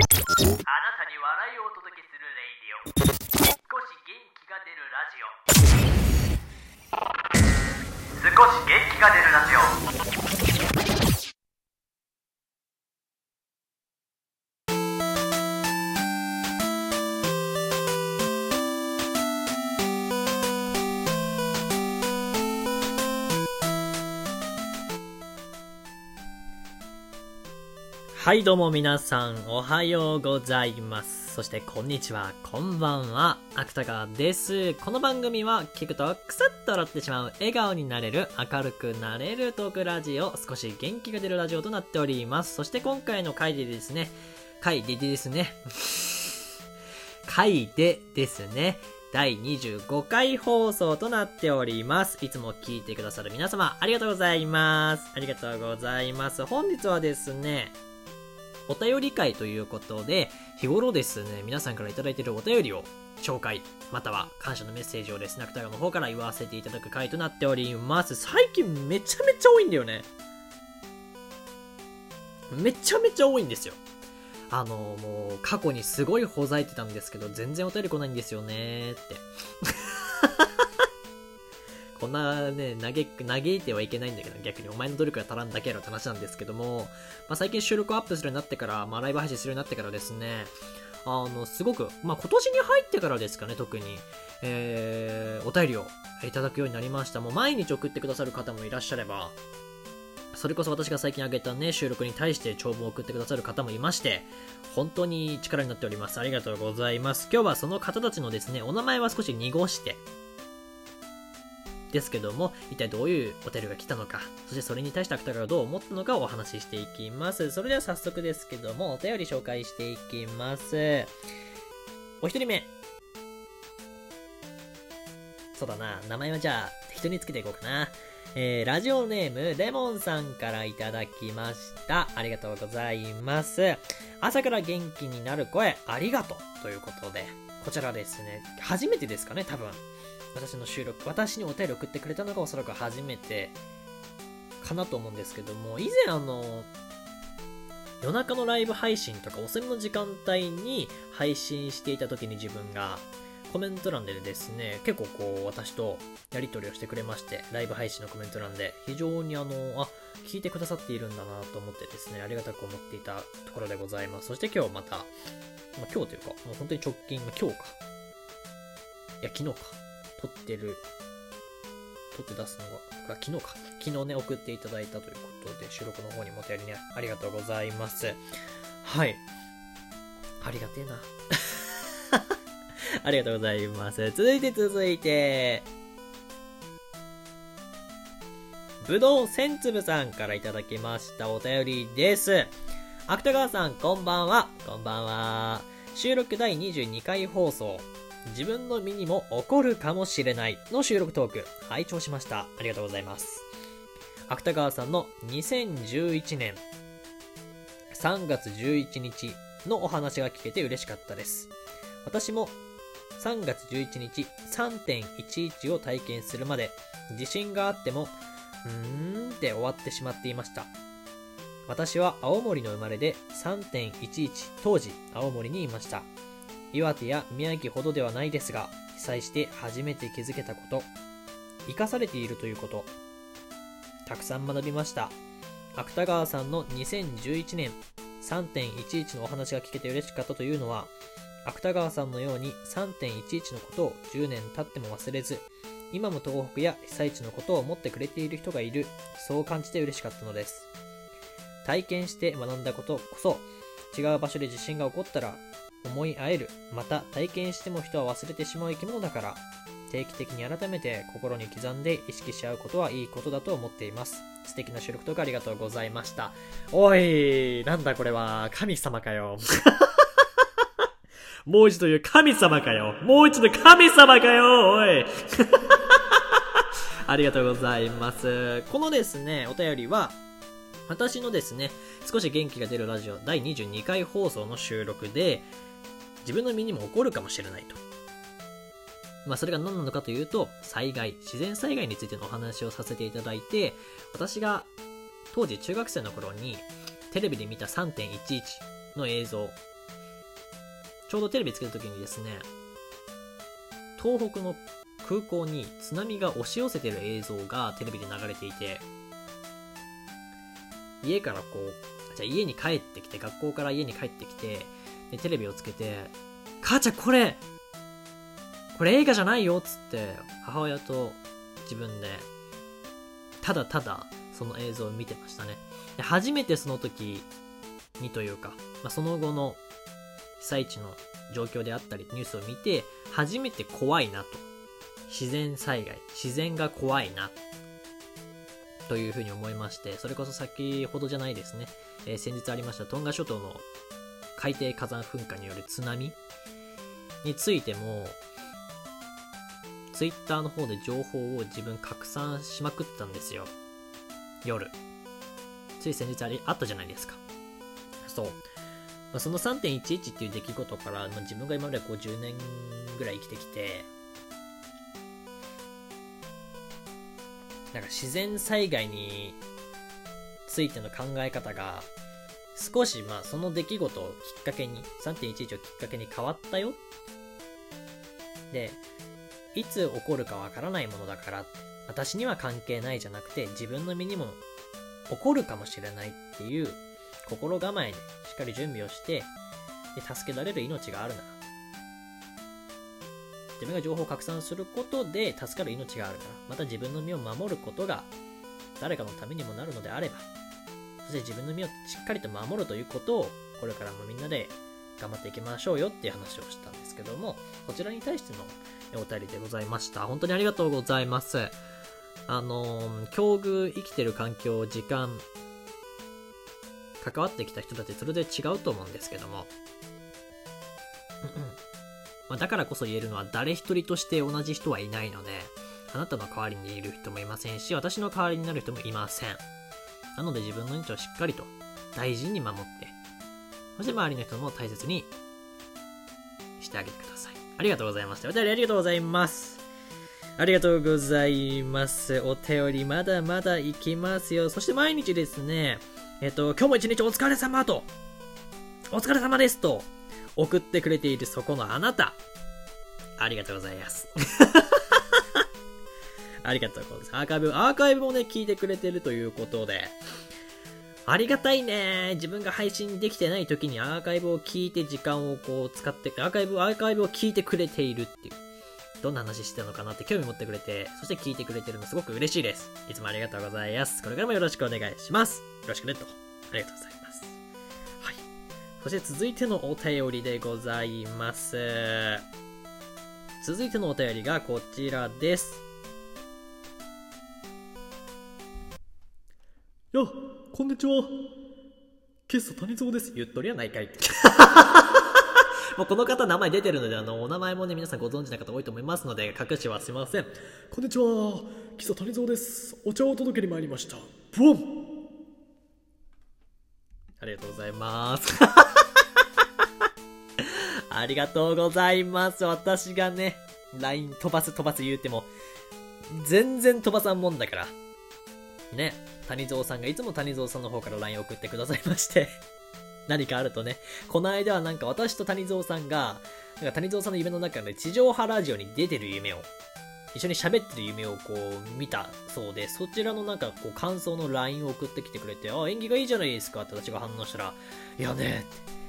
あなたに笑いをお届けするレイディオ。少し元気が出るラジオ。少し元気が出るラジオ。はい、どうも皆さん、おはようございます。そして、こんにちは、こんばんは、芥川です。この番組は、聞くとクスッと笑ってしまう、笑顔になれる、明るくなれるトークラジオ、少し元気が出るラジオとなっております。そして、今回の回でですね、回でですね、回でですね、第25回放送となっております。いつも聞いてくださる皆様、ありがとうございます。ありがとうございます。本日はですね、お便り会ということで、日頃ですね、皆さんからいただいているお便りを紹介、または感謝のメッセージをですね、芥川の方から言わせていただく回となっております。最近めちゃめちゃ多いんだよね。めちゃめちゃ多いんですよ。あの、もう、過去にすごいほざいてたんですけど、全然お便り来ないんですよねって。ね、嘆く、嘆いてはいけないんだけど、逆にお前の努力が足らんだけやろって話なんですけども、まあ、最近収録をアップするようになってから、まあ、ライブ配信するようになってからですね、あの、すごく、まあ、今年に入ってからですかね、特に、えー、お便りをいただくようになりました。もう毎日送ってくださる方もいらっしゃれば、それこそ私が最近あげたね、収録に対して長文を送ってくださる方もいまして、本当に力になっております。ありがとうございます。今日はその方たちのですね、お名前は少し濁して、ですけども、一体どういうお便りが来たのか、そしてそれに対して芥川がどう思ったのかをお話ししていきます。それでは早速ですけども、お便り紹介していきます。お一人目。そうだな、名前はじゃあ適当につけていこうかな。えー、ラジオネーム、レモンさんからいただきました。ありがとうございます。朝から元気になる声、ありがとうということで、こちらですね、初めてですかね、多分。私の収録、私にお便り送ってくれたのがおそらく初めてかなと思うんですけども、以前あの、夜中のライブ配信とか遅めの時間帯に配信していた時に自分がコメント欄でですね、結構こう私とやり取りをしてくれまして、ライブ配信のコメント欄で非常にあの、あ、聞いてくださっているんだなと思ってですね、ありがたく思っていたところでございます。そして今日また、まあ、今日というか、もう本当に直近、まあ今日か。いや、昨日か。撮ってる、撮って出すのが、昨日か。昨日ね、送っていただいたということで、収録の方にもお便りね、ありがとうございます。はい。ありがてえな。ありがとうございます。続いて続いて、ぶどう千粒さんからいただきましたお便りです。芥川さん、こんばんは。こんばんは。収録第22回放送。自分の身にも起こるかもしれないの収録トーク、拝聴しました。ありがとうございます。芥川さんの2011年3月11日のお話が聞けて嬉しかったです。私も3月11日3.11を体験するまで地震があっても、うーんって終わってしまっていました。私は青森の生まれで3.11当時青森にいました。岩手や宮城ほどではないですが、被災して初めて気づけたこと、生かされているということ、たくさん学びました。芥川さんの2011年3.11のお話が聞けて嬉しかったというのは、芥川さんのように3.11のことを10年経っても忘れず、今も東北や被災地のことを思ってくれている人がいる、そう感じて嬉しかったのです。体験して学んだことこそ、違う場所で地震が起こったら思い合える。また体験しても人は忘れてしまう生き物だから、定期的に改めて心に刻んで意識し合うことはいいことだと思っています。素敵な収録とかありがとうございました。おい、なんだこれは、神様かよ。もう一度言う神様かよ。もう一度神様かよ、おい。ありがとうございます。このですね、お便りは、私のですね、少し元気が出るラジオ第22回放送の収録で、自分の身にも起こるかもしれないと。まあそれが何なのかというと、災害、自然災害についてのお話をさせていただいて、私が当時中学生の頃にテレビで見た3.11の映像ちょうどテレビつけた時にですね、東北の空港に津波が押し寄せてる映像がテレビで流れていて、家からこう、じゃあ家に帰ってきて、学校から家に帰ってきて、で、テレビをつけて、母ちゃんこれ、これ映画じゃないよっつって、母親と自分で、ただただその映像を見てましたね。で初めてその時にというか、まあ、その後の被災地の状況であったりニュースを見て、初めて怖いなと。自然災害、自然が怖いな。というふうに思いまして、それこそ先ほどじゃないですね。えー先日ありましたトンガ諸島の海底火山噴火による津波？についても、ツイッターの方で情報を自分拡散しまくったんですよ。夜。つい先日あり、あったじゃないですか。そう。まあ、その3.11っていう出来事から、まあ、自分が今までこう10年ぐらい生きてきて、なんか自然災害についての考え方が、少しまあその出来事をきっかけに、3.11をきっかけに変わったよ。で、いつ起こるかわからないものだから、私には関係ないじゃなくて、自分の身にも起こるかもしれないっていう心構えでしっかり準備をして、で助けられる命があるな、自分が情報を拡散することで助かる命があるなら、また自分の身を守ることが誰かのためにもなるのであれば、そして自分の身をしっかりと守るということを、これからもみんなで頑張っていきましょうよっていう話をしたんですけども、こちらに対してのお便りでございました。本当にありがとうございます。あのー、境遇、生きてる環境、時間、関わってきた人たちそれぞれ違うと思うんですけども、まあ、だからこそ言えるのは誰一人として同じ人はいないので、あなたの代わりにいる人もいませんし、私の代わりになる人もいません。なので自分の命をしっかりと大事に守って、そして周りの人も大切にしてあげてください。ありがとうございました。お便りありがとうございます。ありがとうございます。お便りまだまだいきますよ。そして毎日ですね、えっと、今日も一日お疲れ様と、お疲れ様ですと、送ってくれているそこのあなた、ありがとうございます。ありがとうございます。アーカイブ、アーカイブもね、聞いてくれてるということで、ありがたいね。自分が配信できてない時にアーカイブを聞いて時間をこう使って、アーカイブ、アーカイブを聞いてくれているっていう。どんな話してるのかなって興味持ってくれて、そして聞いてくれてるのすごく嬉しいです。いつもありがとうございます。これからもよろしくお願いします。よろしくねと。ありがとうございます。はい。そして続いてのお便りでございます。続いてのお便りがこちらです。や、こんにちは。ケスト谷蔵です。言っとりはないかい。もうこの方名前出てるので、あの、お名前もね、皆さんご存知な方多いと思いますので、隠しはしません。こんにちは、木曽谷蔵です。お茶を届けに参りました。ブオンありがとうございます。ありがとうございます。私がね、LINE 飛ばす飛ばす言うても、全然飛ばさんもんだから。ね、谷蔵さんがいつも谷蔵さんの方から LINE 送ってくださいまして。何かあるとね、この間はなんか私と谷蔵さんが、なんか谷蔵さんの夢の中で地上波ラジオに出てる夢を、一緒に喋ってる夢をこう見たそうで、そちらのなんかこう感想の LINE を送ってきてくれて、あ、演技がいいじゃないですかって私が反応したら、いやね、って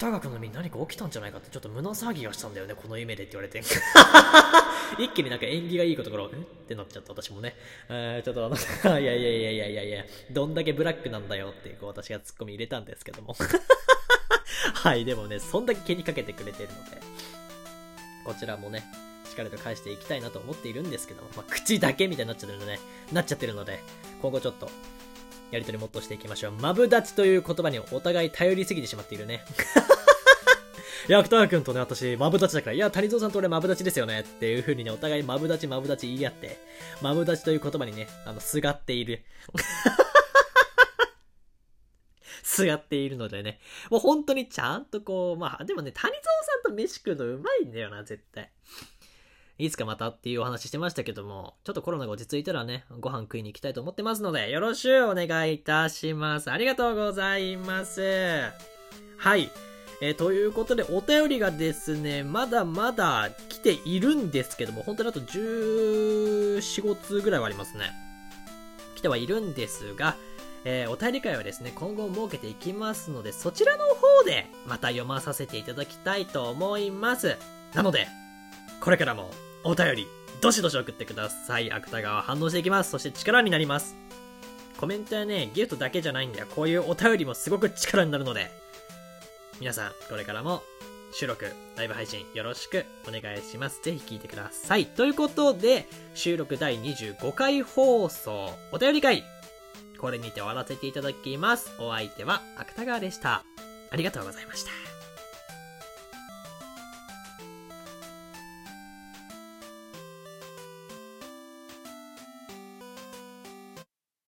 こう、芥川君の身に何か起きたんじゃないかってちょっと胸騒ぎがしたんだよね、この夢でって言われて。一気になんか縁起がいいことから、え？ってなっちゃった私もね。えー、ちょっとあの、いやいやいやいやいやいや、どんだけブラックなんだよってこう私がツッコミ入れたんですけども。はい、でもね、そんだけ気にかけてくれてるので、こちらもね、しっかりと返していきたいなと思っているんですけども、まあ、口だけみたいになっちゃってるので、なっちゃってるので、今後ちょっと、やりとりもっとしていきましょう。マブダチという言葉にお互い頼りすぎてしまっているね。いや、芥川君とね、私、マブダチだから、いや、谷蔵さんと俺マブダチですよね。っていう風にね、お互いマブダチマブダチ言い合って、マブダチという言葉にね、あの、すがっている。すがっているのでね、もう本当にちゃんとこう、まあ、でもね、谷蔵さんと飯食うのうまいんだよな、絶対。いつかまたっていうお話してましたけども、ちょっとコロナが落ち着いたらね、ご飯食いに行きたいと思ってますので、よろしゅうお願いいたします。ありがとうございます。はい。えーということで、お便りがですね、まだまだ来ているんですけども、本当にあと14、5通ぐらいはありますね。来てはいるんですが、えーお便り会はですね、今後設けていきますので、そちらの方でまた読まさせていただきたいと思います。なので、これからもお便り、どしどし送ってください。芥川反応していきます。そして力になります。コメントやね、ギフトだけじゃないんだよ。こういうお便りもすごく力になるので、皆さん、これからも収録、ライブ配信よろしくお願いします。ぜひ聞いてください。ということで、収録第25回放送、お便り会、これにて終わらせていただきます。お相手は芥川でした。ありがとうございました。